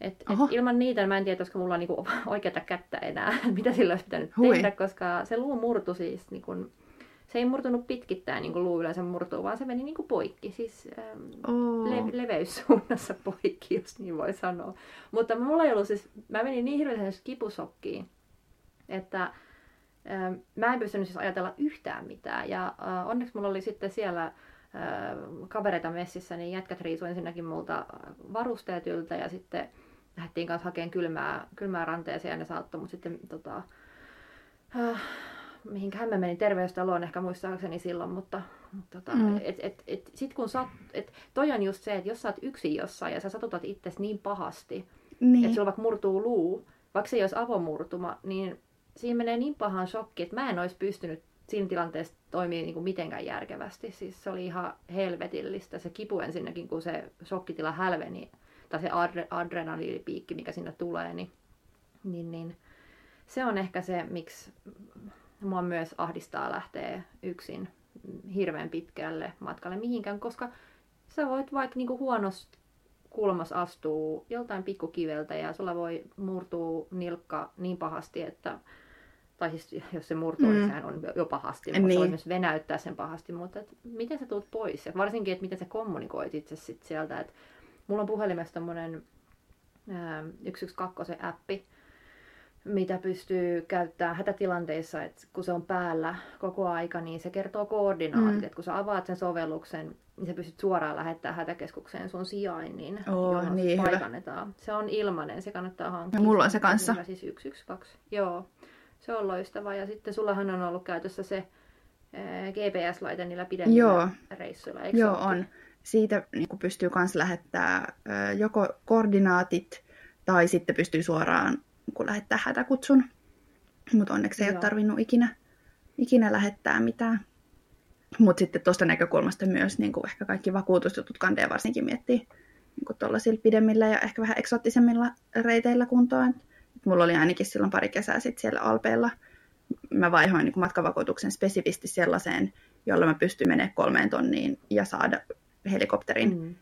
Et, et ilman niitä mä en tiedä, koska mulla on niinku oikeata kättä enää, mitä sillä olisi pitänyt Hui. tehdä, koska se luu murtui siis, niinku, se ei murtunut pitkittäin niin kuin luu yleensä murtuu, vaan se meni niin kuin poikki, siis ähm, oh. le- leveyssuunnassa poikki, jos niin voi sanoa. Mutta mulla ei ollut siis, mä menin niin hirveän kipusokkiin, että mä en pystynyt siis ajatella yhtään mitään. Ja onneksi mulla oli sitten siellä kavereita messissä, niin jätkät riisui ensinnäkin multa varusteet yltä ja sitten lähdettiin kanssa hakemaan kylmää, kylmää ranteeseen ja ne saattoi mut sitten tota, äh, mihinkähän mä menin terveystaloon ehkä muistaakseni silloin, mutta, mutta tota, mm. et, et, et, sit kun sat, et, toi on just se, että jos sä oot yksin jossain ja sä satutat itsesi niin pahasti, niin. että sulla vaikka murtuu luu, vaikka se ei olisi avomurtuma, niin siinä menee niin pahan shokki, että mä en olisi pystynyt siinä tilanteessa toimii niin kuin mitenkään järkevästi. Siis se oli ihan helvetillistä. Se kipu ensinnäkin, kun se shokkitila hälveni, tai se adre, adrenaliinipiikki, mikä sinne tulee, niin, niin, niin se on ehkä se, miksi mua myös ahdistaa lähteä yksin hirveän pitkälle matkalle mihinkään, koska sä voit vaikka niinku huonosti kulmas astuu joltain pikkukiveltä ja sulla voi murtua nilkka niin pahasti, että tai siis jos se murtuu, niin mm. niin sehän on jo pahasti, mutta niin. se voi myös venäyttää sen pahasti, mutta et miten sä tuut pois? Ja varsinkin, että miten sä kommunikoit itse sit sieltä, että mulla on puhelimessa tommonen 112 appi, mitä pystyy käyttämään hätätilanteissa, että kun se on päällä koko aika, niin se kertoo koordinaatit. Mm. Että kun sä avaat sen sovelluksen, niin sä pystyt suoraan lähettämään hätäkeskukseen sun sijainnin, oh, johon niin, paikannetaan. Se on ilmainen, se kannattaa hankkia. Ja mulla on se kanssa. Hyvä, siis 112. Joo, se on loistava. Ja sitten sullahan on ollut käytössä se GPS-laite niillä pidemmillä Joo. reissuilla, eikö Joo, on. Siitä niin pystyy myös lähettämään joko koordinaatit tai sitten pystyy suoraan kun lähettää hätäkutsun. Mutta onneksi ei Joo. ole tarvinnut ikinä, ikinä lähettää mitään. Mutta sitten tuosta näkökulmasta myös niin kuin ehkä kaikki vakuutusjutut kandee varsinkin miettii niin tuollaisilla pidemmillä ja ehkä vähän eksoottisemmilla reiteillä kuntoon. Et mulla oli ainakin silloin pari kesää sitten siellä Alpeilla. Mä vaihoin niin matkavakuutuksen spesifisti sellaiseen, jolla mä pystyn menemään kolmeen tonniin ja saada helikopterin. Mm.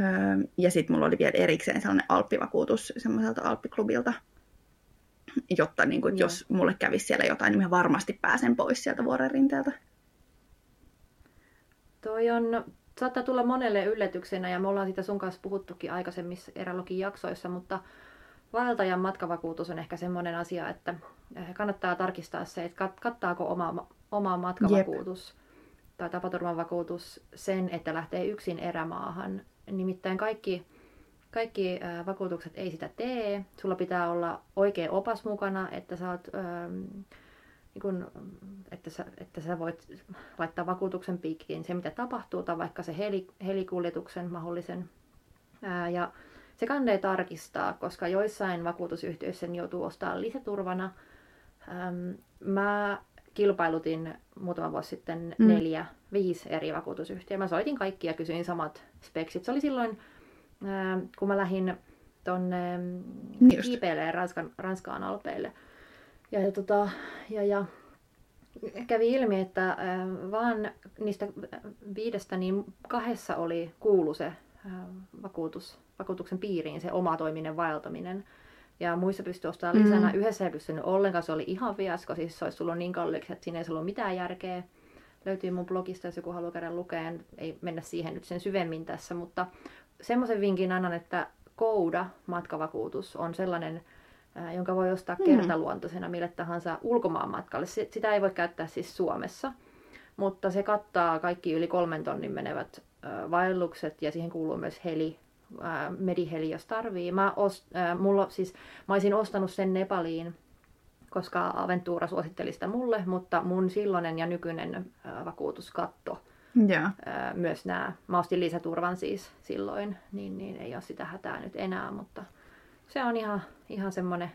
Öö, ja sitten mulla oli vielä erikseen sellainen alppivakuutus semmoiselta alppiklubilta, jotta niin kuin, jos mulle kävisi siellä jotain, niin mä varmasti pääsen pois sieltä vuoren rinteeltä. Toi on, saattaa tulla monelle yllätyksenä ja me ollaan siitä sun kanssa puhuttukin aikaisemmissa erälokin jaksoissa, mutta vaeltajan matkavakuutus on ehkä semmoinen asia, että eh, kannattaa tarkistaa se, että kattaako oma, oma matkavakuutus Jep. tai tapaturmavakuutus sen, että lähtee yksin erämaahan. Nimittäin kaikki kaikki äh, vakuutukset ei sitä tee. Sulla pitää olla oikea opas mukana, että sä oot, ähm, niin kun, että, sä, että sä voit laittaa vakuutuksen piikkiin se, mitä tapahtuu, tai vaikka se heli, helikuljetuksen mahdollisen. Ää, ja se kannee tarkistaa, koska joissain vakuutusyhtiöissä ne joutuu ostamaan lisäturvana. Ähm, mä kilpailutin muutama vuosi sitten mm. neljä, viisi eri vakuutusyhtiöä. Mä soitin kaikki ja kysyin samat speksit. Se oli silloin kun mä lähdin tonne niin Kiipeille Ranskan, Ranskaan alpeille. Ja, ja, tota, ja, ja kävi ilmi, että vaan niistä viidestä niin kahdessa oli kuulu se vakuutus, vakuutuksen piiriin, se omatoiminen vaeltaminen. Ja muissa pystyi ostamaan lisänä. Mm. Yhdessä ei pystynyt ollenkaan, se oli ihan fiasko, siis se olisi tullut niin kalliiksi, että siinä ei ollut mitään järkeä. Löytyy mun blogista, jos joku haluaa käydä lukeen, ei mennä siihen nyt sen syvemmin tässä, mutta semmoisen vinkin annan, että Kouda matkavakuutus on sellainen, jonka voi ostaa mm. kertaluontoisena mille tahansa ulkomaan matkalle. Sitä ei voi käyttää siis Suomessa, mutta se kattaa kaikki yli kolmen tonnin menevät vaellukset ja siihen kuuluu myös heli, mediheli, jos tarvii. Mä, ost, mulla, siis, mä olisin ostanut sen Nepaliin, koska Aventura suositteli sitä mulle, mutta mun silloinen ja nykyinen vakuutuskatto yeah. myös nämä, mä ostin lisäturvan siis silloin, niin, niin ei ole sitä hätää nyt enää, mutta se on ihan, ihan semmoinen,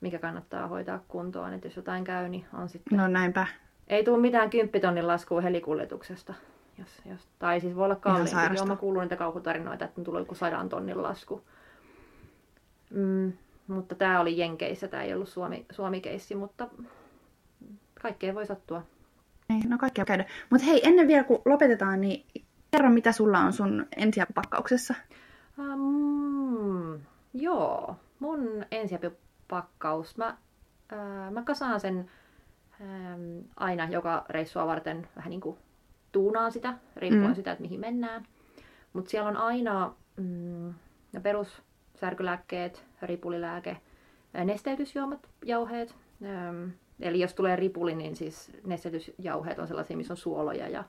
mikä kannattaa hoitaa kuntoon, että jos jotain käy, niin on sitten... No näinpä. Ei tule mitään kymppitonnin laskua helikuljetuksesta. Jos, jos, tai siis voi olla kalliimpi. Joo, mä kuulun niitä kauhutarinoita, että tulee joku sadan tonnin lasku. Mm, mutta tämä oli Jenkeissä, tämä ei ollut Suomi, Suomi-keissi, mutta kaikkea voi sattua. Ei, no kaikkea käydä. Mutta hei, ennen vielä kun lopetetaan, niin kerro mitä sulla on sun ensiapupakkauksessa. Um, joo, mun ensiapupakkaus. Mä, äh, mä kasaan sen äh, aina joka reissua varten vähän niin kuin tuunaan sitä, riippuen mm. sitä, että mihin mennään. Mutta siellä on aina mm, perussärkylääkkeet, ripulilääke, nesteytysjuomat, jauheet. Ähm, eli jos tulee ripuli, niin siis nesteytysjauheet on sellaisia, missä on suoloja ja,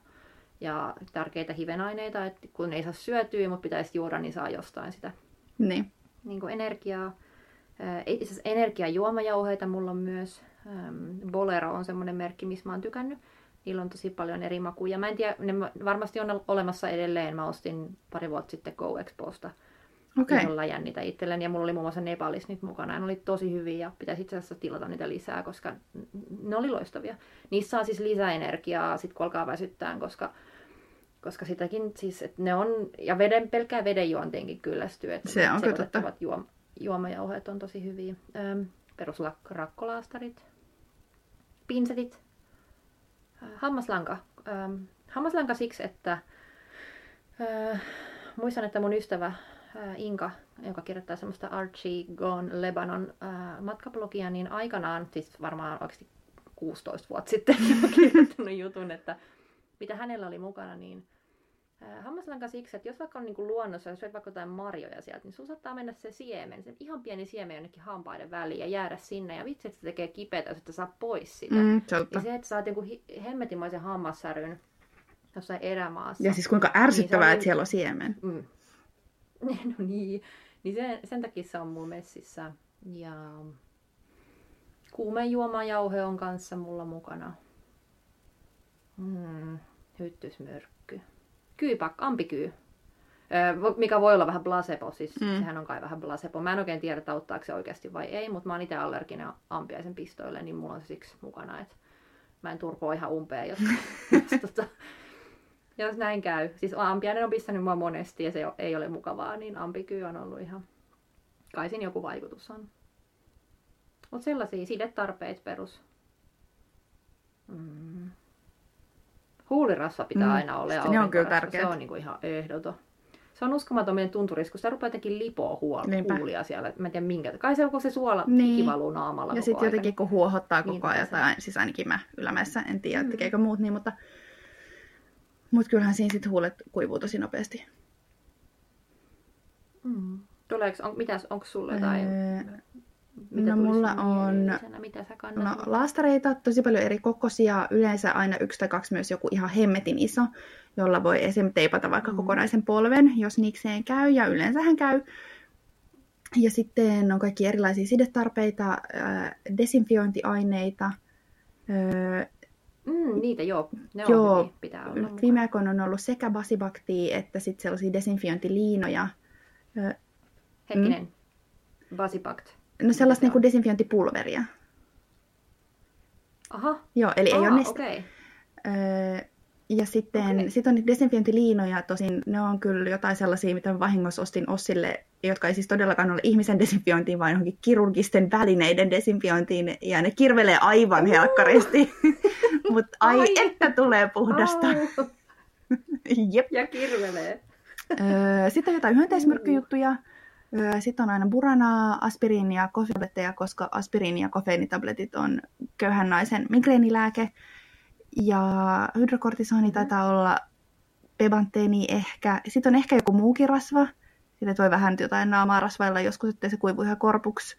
ja tärkeitä hivenaineita, että kun ei saa syötyä, mutta pitäisi juoda, niin saa jostain sitä niin. Niin kuin energiaa. Äh, energiajuomajauheita mulla on myös. Bolero on semmoinen merkki, missä mä oon tykännyt. Niillä on tosi paljon eri makuja. Mä en tiedä, ne varmasti on olemassa edelleen. Mä ostin pari vuotta sitten Go Exposta okay. isolla jännitä itselleni. Ja mulla oli muun muassa Nepalis nyt mukana. Ja ne oli tosi hyviä ja pitäisi itse asiassa tilata niitä lisää, koska ne oli loistavia. Niissä saa siis lisäenergiaa sit kun alkaa väsyttää, koska koska sitäkin siis, että ne on, ja veden, pelkkää vedenjuonteenkin kyllästyy, että se on juom, juomajauheet on tosi hyviä. perusrakkolaastarit, pinsetit, hammaslanka. Ähm, hammaslanka siksi, että äh, muistan, että mun ystävä äh, Inka, joka kirjoittaa semmoista Archie Gone Lebanon äh, matkablogia, niin aikanaan, siis varmaan oikeasti 16 vuotta sitten, on kirjoittanut jutun, että mitä hänellä oli mukana, niin hammaslanka siksi, että jos vaikka on niin kuin luonnossa, jos vaikka jotain marjoja sieltä, niin sun saattaa mennä se siemen, se ihan pieni siemen jonnekin hampaiden väliin ja jäädä sinne. Ja vitsi, että se tekee kipeätä, jos et saa pois sitä. Mm, ja se, että saat joku hemmetimaisen hammassäryn jossain erämaassa. Ja siis kuinka ärsyttävää, niin että siellä on siemen. Mm. no niin. Niin sen, sen takia se on mulla messissä. Ja kuumejuomajauhe on kanssa mulla mukana. Mm, hyttysmyrkky kyypak, ampikyy, mikä voi olla vähän placebo, siis mm. sehän on kai vähän placebo. Mä en oikein tiedä, auttaako se oikeasti vai ei, mutta mä oon itse allerginen ampiaisen pistoille, niin mulla on se siksi mukana, että mä en turpoa ihan umpeen, jos, jos, tota, jos näin käy. Siis ampiainen on pistänyt mua monesti ja se ei ole mukavaa, niin ampikyy on ollut ihan, kai siinä joku vaikutus on. Mutta sellaisia sidetarpeet perus. Mm. Huulirasva pitää mm. aina olla. Ja on kyllä tärkeä. Se on niin kuin ihan ehdoton. Se on uskomaton meidän tunturissa, kun sitä rupeaa jotenkin lipoa huol- huulia siellä. Mä en tiedä minkä. Kai se on, kun se suola niin. valuu naamalla Ja sitten jotenkin kun huohottaa koko niin, ajan, tai siis ainakin mä ylämäessä, en tiedä, mm. tekeekö muut niin, mutta, mutta kyllähän siinä sitten huulet kuivuu tosi nopeasti. Mm. Tuleeko, on, mitäs, onko sulla jotain? Öö, mitä no mulla on Mitä sä no, laastareita, tosi paljon eri kokoisia, yleensä aina yksi tai kaksi myös joku ihan hemmetin iso, jolla voi esim. teipata vaikka mm. kokonaisen polven, jos niikseen käy, ja yleensähän käy. Ja sitten on kaikki erilaisia sidetarpeita, desinfiointiaineita. Mm, niitä joo, ne on joo, hyviä, pitää olla. Viime aikoina on ollut sekä basibakti että sitten sellaisia desinfiointiliinoja. Hetkinen, mm. basibakt. No sellaista niin desinfiointipulveria. Aha. Joo, eli Aha, ei ole neste. Okay. Öö, Ja sitten okay. sit on niitä desinfiointiliinoja, tosin ne on kyllä jotain sellaisia, mitä vahingossa ostin Ossille, jotka ei siis todellakaan ole ihmisen desinfiointiin, vaan johonkin kirurgisten välineiden desinfiointiin, ja ne kirvelee aivan helkkaristi. Mutta ai, ai, että tulee puhdasta. Jep. Ja kirvelee. Sitten on jotain hyönteismyrkkyjuttuja. Sitten on aina buranaa, aspiriinia ja kofeiinitabletteja, koska aspiriini ja kofeiinitabletit on köyhän naisen migreenilääke. Ja hydrokortisoni taitaa olla pebanteeni ehkä. Sitten on ehkä joku muukin rasva. Sitten voi vähän jotain naamaa rasvailla joskus, että se kuivuu ihan korpuksi.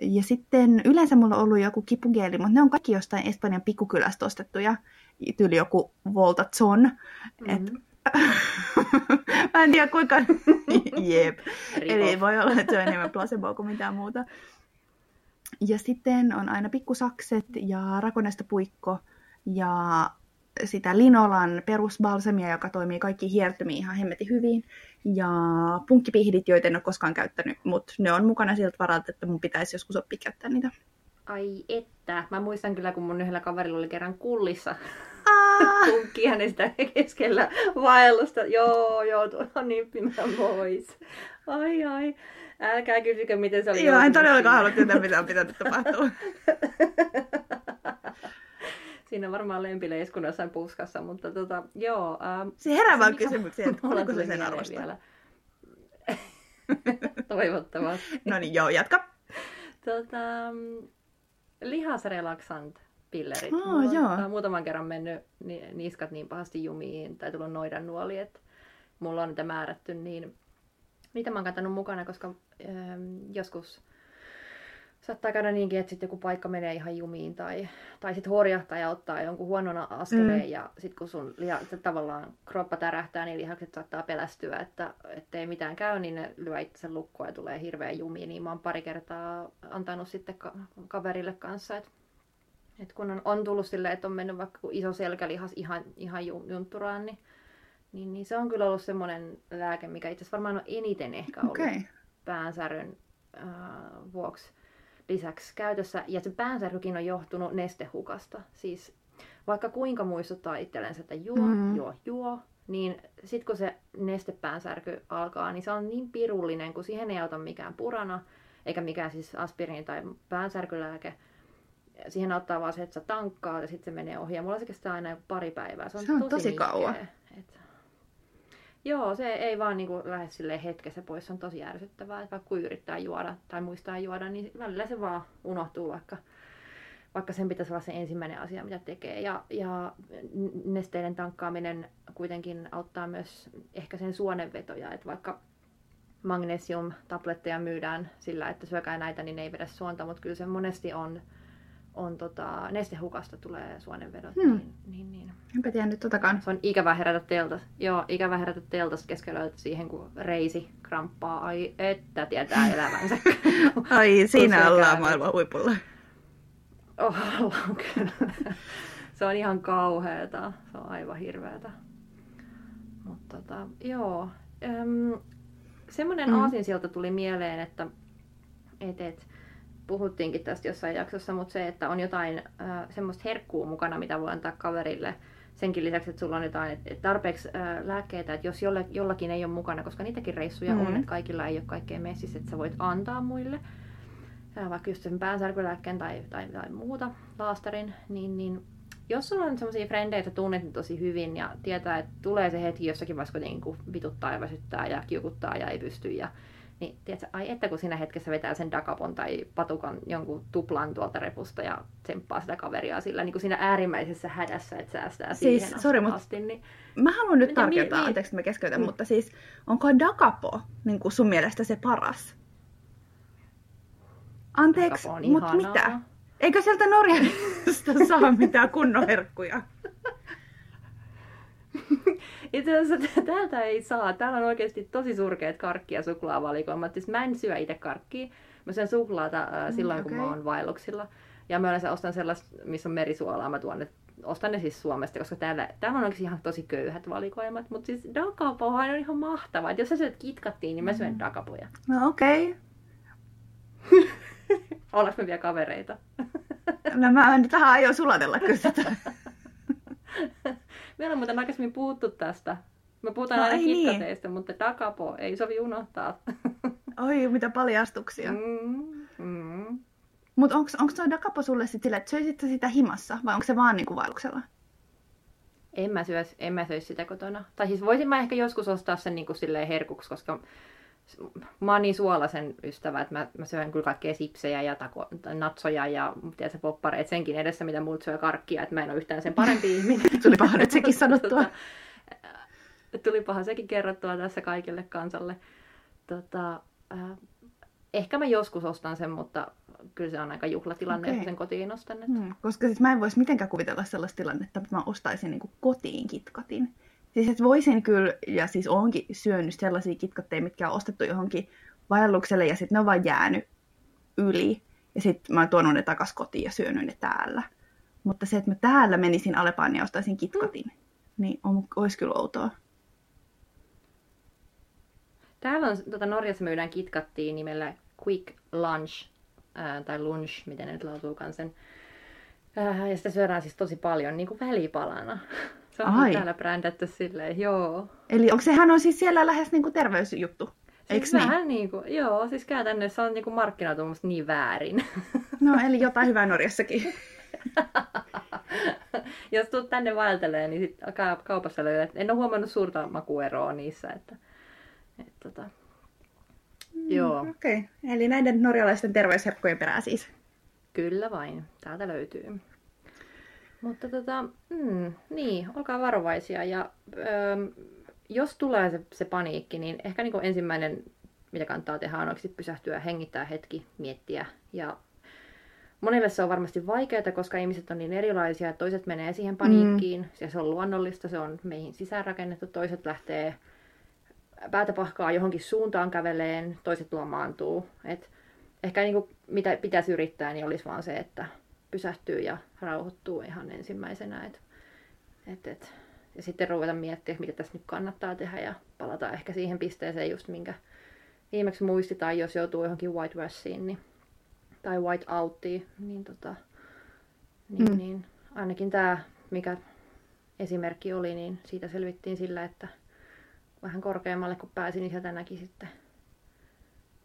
Ja sitten yleensä mulla on ollut joku kipugeeli, mutta ne on kaikki jostain Espanjan pikkukylästä ostettuja. Tyyli joku Voltatson. Mm-hmm. Et... Mä en tiedä kuinka... Jep. Eli voi olla, että se on enemmän placebo kuin mitään muuta. Ja sitten on aina pikkusakset ja rakonesta puikko ja sitä linolan perusbalsamia, joka toimii kaikki hiertymiin ihan hemmetin hyvin. Ja punkkipihdit, joita en ole koskaan käyttänyt, mutta ne on mukana siltä varalta, että mun pitäisi joskus oppia käyttää niitä. Ai että. Mä muistan kyllä, kun mun yhdellä kaverilla oli kerran kullissa punkki hänen sitä keskellä vaellusta. Joo, joo, tuo on niin pois. Ai ai. Älkää kysykö, miten se oli. Joo, en todellakaan halua tietää, mitä on pitänyt tapahtua. Siinä on varmaan lempileiskun jossain puskassa, mutta tota, joo. Ähm, se herää vaan kysymykseen, että oliko se sen arvosta. Vielä. Toivottavasti. no niin, joo, jatka. Tota, lihasrelaksant pillerit. Oh, Mulla joo. on muutaman kerran mennyt niskat niin pahasti jumiin tai tullut noidan nuoli, että mulla on niitä määrätty, niin niitä mä oon kantanut mukana, koska ähm, joskus saattaa käydä niinkin, että sitten joku paikka menee ihan jumiin tai, tai sitten horjahtaa ja ottaa jonkun huonon askeleen mm. ja sitten kun sun liha, tavallaan kroppa tärähtää, niin lihakset saattaa pelästyä, että ei mitään käy, niin ne lyö itse lukkoa ja tulee hirveä jumi, niin mä oon pari kertaa antanut sitten ka- kaverille kanssa, että et kun on, on tullut silleen, että on mennyt vaikka iso selkälihas ihan, ihan juntturaan, niin, niin, niin se on kyllä ollut semmoinen lääke, mikä itse asiassa varmaan on eniten ehkä ollut okay. päänsäryn äh, vuoksi lisäksi käytössä. Ja se päänsärkykin on johtunut nestehukasta. Siis vaikka kuinka muistuttaa itsellensä, että juo, mm. juo, juo, niin sitten kun se nestepäänsärky alkaa, niin se on niin pirullinen, kun siihen ei auta mikään purana, eikä mikään siis aspiriini tai päänsärkylääke. Siihen auttaa vaan se, että sä tankkaat ja sitten se menee ohi. Ja mulla se kestää aina pari päivää. Se on, se on tosi, tosi kauan. Joo, se ei vaan niin kuin lähde sille hetkessä pois. Se on tosi ärsyttävää, että vaikka yrittää juoda tai muistaa juoda, niin välillä se vaan unohtuu, vaikka, vaikka sen pitäisi olla se ensimmäinen asia, mitä tekee. Ja, ja nesteiden tankkaaminen kuitenkin auttaa myös ehkä sen suonenvetoja, että vaikka magnesium-tabletteja myydään sillä, että syökää näitä, niin ne ei vedä suonta, mutta kyllä se monesti on on tota, nestehukasta tulee suonenvedot. Hmm. Niin, niin, niin. Enpä tiennyt totakaan. Se on ikävä herätä teltas. Joo, ikävä herätä teltas keskellä siihen, kun reisi kramppaa. Ai, että tietää elämänsä. Ai, siinä ollaan maailman huipulla. Oh, ollaan kyllä. Se on ihan kauheeta. Se on aivan hirveetä. Mutta tota, joo. Öm, semmoinen mm. aasinsilta tuli mieleen, että et, et, puhuttiinkin tästä jossain jaksossa, mutta se, että on jotain äh, semmoista herkkuu mukana, mitä voi antaa kaverille, senkin lisäksi, että sulla on jotain et tarpeeksi äh, lääkkeitä, että jos jolle, jollakin ei ole mukana, koska niitäkin reissuja mm-hmm. on, että kaikilla ei ole kaikkea messissä, että sä voit antaa muille, äh, vaikka just sen päänsärkylääkkeen tai, tai, tai muuta, laastarin, niin, niin jos sulla on sellaisia frendejä, että tunnet tosi hyvin ja tietää, että tulee se hetki jossakin vaiheessa, kun niin vituttaa ja väsyttää ja kiukuttaa ja ei pysty ja niin tiedätkö, ai että kun siinä hetkessä vetää sen dakapon tai patukan jonkun tuplan tuolta repusta ja tsemppaa sitä kaveria sillä niin kuin siinä äärimmäisessä hädässä, että säästää siis, siihen sorry, asti. Niin... Mä haluan nyt tarkentaa, niin, anteeksi mä keskeytän, mm. mutta siis onko dakapo niin kuin sun mielestä se paras? Anteeksi, mutta mitä? Eikö sieltä Norjasta saa mitään kunnon herkkuja? Itse asiassa täältä ei saa. Täällä on oikeasti tosi surkeat karkki- ja suklaavalikoimat. Siis mä en syö itse karkkia. Mä syön suklaata äh, silloin, mm, okay. kun mä oon vaelluksilla. Ja mä yleensä ostan sellaista, missä on merisuolaa. Mä tuon ne, ostan ne siis Suomesta, koska täällä, täällä on oikeasti ihan tosi köyhät valikoimat. Mutta siis dakapohan on ihan mahtavaa. Et jos sä syöt kitkattiin, niin mä syön mm. dakapoja. No okei. Okay. Ollaanko me vielä kavereita? no mä en tähän aio sulatella kyllä sitä. Meillä on muuten aikaisemmin puhuttu tästä. Me puhutaan No aina ei niin. kitkateista, mutta dakapo ei sovi unohtaa. Oi, mitä paljastuksia. Mm, mm. Mutta onko tuo dakapo sulle sit sillä, että söisit sitä himassa vai onko se vaan niinku vaelluksella? En mä, syös, en mä söisi sitä kotona. Tai siis voisin mä ehkä joskus ostaa sen niin kuin silleen herkuksi, koska mä oon niin suolasen ystävä, että mä, mä syön kyllä kaikkea sipsejä ja tako, natsoja ja tiedätkö, poppareet senkin edessä, mitä muut syö karkkia, että mä en ole yhtään sen parempi ihminen. Tulipahan nyt sekin sanottua. Tota, tulipahan sekin kerrottua tässä kaikille kansalle. Tota, äh, ehkä mä joskus ostan sen, mutta kyllä se on aika juhlatilanne, Okei. että sen kotiin ostan. Että... Hmm, koska siis mä en voisi mitenkään kuvitella sellaista tilannetta, että mä ostaisin niinku kotiin kitkatin. Siis että voisin kyllä, ja siis oonkin syönyt sellaisia kitkatteja, mitkä on ostettu johonkin vaellukselle, ja sitten ne on vaan jäänyt yli. Ja sitten mä oon tuonut ne takas kotiin ja syönyt ne täällä. Mutta se, että mä täällä menisin Alepaan ja ostaisin kitkatin, niin on, olisi kyllä outoa. Täällä on, tota, Norjassa myydään kitkattiin nimellä Quick Lunch, ää, tai Lunch, miten ne nyt lausuukaan sen. Ää, ja sitä syödään siis tosi paljon, niin kuin välipalana. Se on Ai. täällä brändätty silleen, joo. Eli onko sehän on siis siellä lähes niinku terveysjuttu? Eiks Siis niin? vähän niin kuin, joo, siis käytännössä se on niin kuin markkinoitu musta niin väärin. No eli jotain hyvää Norjassakin. Jos tulet tänne vaeltelee, niin sit ka- kaupassa löydät. En ole huomannut suurta makueroa niissä, että, että tota, joo. Okei, okay. eli näiden norjalaisten terveysherkkujen perää siis. Kyllä vain, täältä löytyy. Mutta tota, mm, niin, olkaa varovaisia ja öö, jos tulee se, se paniikki, niin ehkä niin kuin ensimmäinen, mitä kannattaa tehdä, on oikeasti pysähtyä, hengittää hetki, miettiä. Ja monille se on varmasti vaikeaa, koska ihmiset on niin erilaisia, että toiset menee siihen paniikkiin, mm. ja se on luonnollista, se on meihin sisäänrakennettu, toiset lähtee päätä pahkaa johonkin suuntaan käveleen, toiset lomaantuu. Et ehkä niin kuin, mitä pitäisi yrittää, niin olisi vaan se, että pysähtyy ja rauhoittuu ihan ensimmäisenä. Et, et, et. Ja sitten ruveta miettiä, mitä tässä nyt kannattaa tehdä ja palata ehkä siihen pisteeseen just minkä viimeksi muisti, tai jos joutuu johonkin white washiin niin, tai white outtiin, niin, tota, niin, Mm. niin ainakin tämä, mikä esimerkki oli, niin siitä selvittiin sillä, että vähän korkeammalle kun pääsin, niin sieltä näki sitten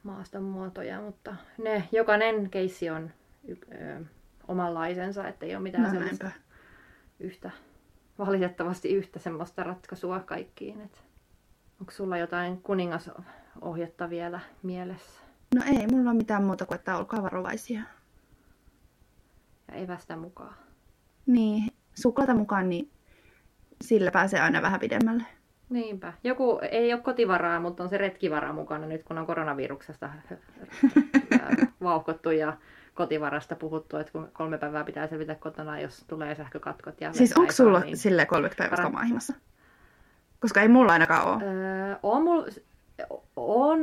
maaston muotoja, mutta ne, jokainen keissi on y- ö, omanlaisensa, että ei ole mitään No näinpä. yhtä, valitettavasti yhtä semmoista ratkaisua kaikkiin. Et onko sulla jotain kuningasohjetta vielä mielessä No ei, mulla ole mitään muuta kuin, että olkaa varovaisia. ja evästä mukaan? Niin, suklaata mukaan, niin sillä pääsee aina vähän pidemmälle. Niinpä. Joku ei ole kotivaraa, mutta on se retkivara mukana nyt, kun on koronaviruksesta vauhkottu ja kotivarasta puhuttu, että kun kolme päivää pitää selvitä kotona, jos tulee sähkökatkot. Ja Siis onko sulla niin- silleen 30 päivästä Para- omaa himassa? Koska ei mulla ainakaan ole. Öö, on, mul, on,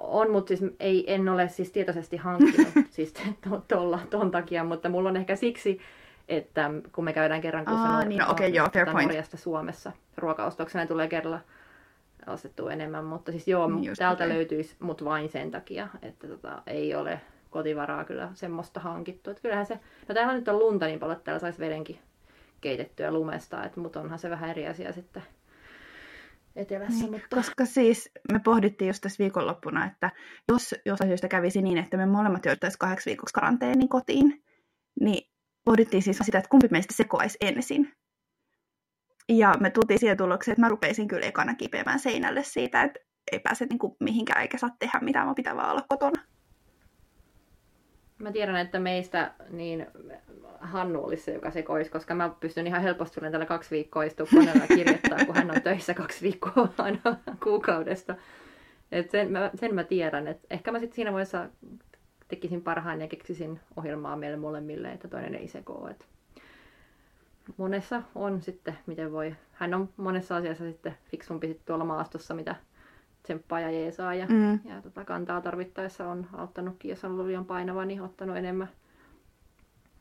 on mutta siis ei, en ole siis tietoisesti hankkinut siis to, tolla, ton takia, mutta mulla on ehkä siksi, että kun me käydään kerran kuussa Aa, niin, no okei, joo, fair point. Norjasta Suomessa ruokaostoksena tulee kerralla ostettua enemmän, mutta siis joo, Niin just täältä okei. löytyisi, mutta vain sen takia, että tota, ei ole kotivaraa kyllä semmoista hankittu. Et kyllähän se, no täällä nyt on lunta niin paljon, että täällä saisi vedenkin keitettyä lumesta, et, mutta onhan se vähän eri asia sitten etelässä. Niin, mutta... Koska siis me pohdittiin just tässä viikonloppuna, että jos jostain syystä kävisi niin, että me molemmat jouduttaisiin kahdeksi viikoksi karanteenin kotiin, niin pohdittiin siis sitä, että kumpi meistä sekoaisi ensin. Ja me tultiin siihen tulokseen, että mä rupeisin kyllä ekana kipeämään seinälle siitä, että ei pääse niin kuin mihinkään eikä saa tehdä mitään, vaan pitää vaan olla kotona. Mä tiedän, että meistä niin Hannu olisi se, joka sekoisi, koska mä pystyn ihan helposti tulemaan tällä kaksi viikkoa istua koneella kirjoittaa, kun hän on töissä kaksi viikkoa aina kuukaudesta. Et sen, mä, sen mä tiedän, että ehkä mä sitten siinä vaiheessa tekisin parhaan ja keksisin ohjelmaa meille molemmille, että toinen ei sekoo. Et monessa on sitten, miten voi, hän on monessa asiassa sitten fiksumpi sit tuolla maastossa, mitä tsemppaa ja jeesaa ja, Mm. ja tota kantaa tarvittaessa on auttanutkin, jos on ollut liian painava, niin ottanut enemmän.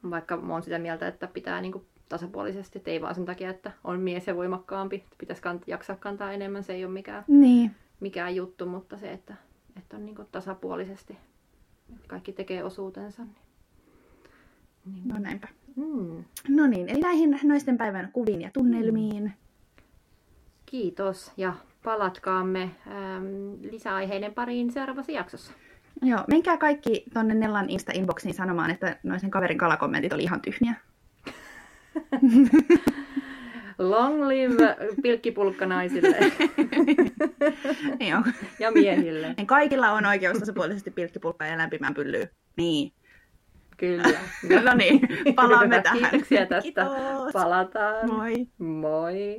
Vaikka mä oon sitä mieltä, että pitää niinku tasapuolisesti, että ei vaan sen takia, että on mies ja voimakkaampi, pitäisi kant- jaksaa kantaa enemmän, se ei ole mikään, Niin. mikään juttu, mutta se, että, että on niinku tasapuolisesti, että kaikki tekee osuutensa. Niin, niin, No näinpä. mm, No niin, eli näihin naisten päivän kuviin ja tunnelmiin Kiitos ja palatkaamme ähm, lisäaiheiden pariin seuraavassa jaksossa. Joo, menkää kaikki tonne Nellan Insta-inboxiin sanomaan, että noisen kaverin kalakommentit oli ihan tyhmiä. Long live pilkkipulkkanaisille Joo. ja miehille. Kaikilla on oikeus tasapuolisesti pilkkipulkkaan ja lämpimään pyllyyn. Niin. Kyllä. No niin, palaamme Hyvä, tähän. Kiitoksia tästä. Kiitos. Palataan. Moi. Moi.